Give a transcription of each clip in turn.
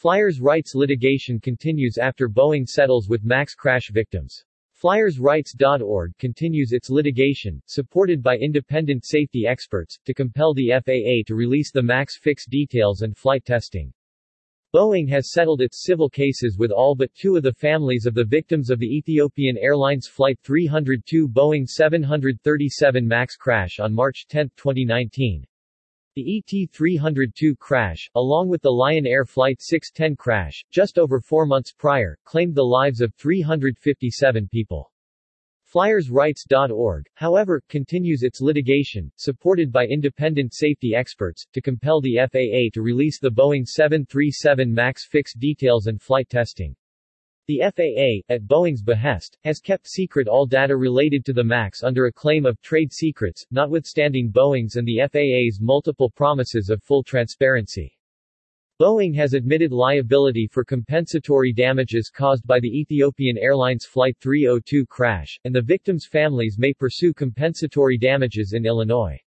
Flyers rights litigation continues after Boeing settles with MAX crash victims. FlyersRights.org continues its litigation, supported by independent safety experts, to compel the FAA to release the MAX fix details and flight testing. Boeing has settled its civil cases with all but two of the families of the victims of the Ethiopian Airlines Flight 302 Boeing 737 MAX crash on March 10, 2019. The ET-302 crash, along with the Lion Air Flight 610 crash, just over four months prior, claimed the lives of 357 people. FlyersRights.org, however, continues its litigation, supported by independent safety experts, to compel the FAA to release the Boeing 737 MAX fix details and flight testing. The FAA, at Boeing's behest, has kept secret all data related to the MAX under a claim of trade secrets, notwithstanding Boeing's and the FAA's multiple promises of full transparency. Boeing has admitted liability for compensatory damages caused by the Ethiopian Airlines Flight 302 crash, and the victims' families may pursue compensatory damages in Illinois.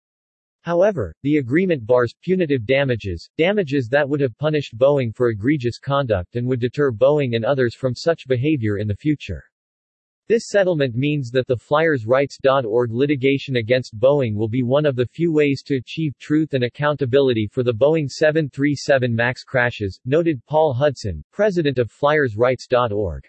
However, the agreement bars punitive damages, damages that would have punished Boeing for egregious conduct and would deter Boeing and others from such behavior in the future. This settlement means that the FlyersRights.org litigation against Boeing will be one of the few ways to achieve truth and accountability for the Boeing 737 MAX crashes, noted Paul Hudson, president of FlyersRights.org.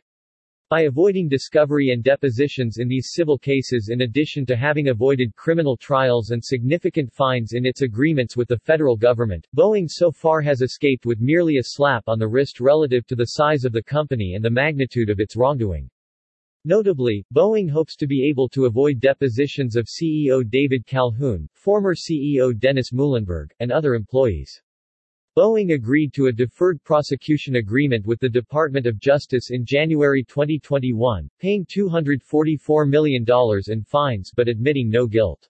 By avoiding discovery and depositions in these civil cases in addition to having avoided criminal trials and significant fines in its agreements with the federal government, Boeing so far has escaped with merely a slap on the wrist relative to the size of the company and the magnitude of its wrongdoing. Notably, Boeing hopes to be able to avoid depositions of CEO David Calhoun, former CEO Dennis Muilenburg, and other employees. Boeing agreed to a deferred prosecution agreement with the Department of Justice in January 2021, paying $244 million in fines but admitting no guilt.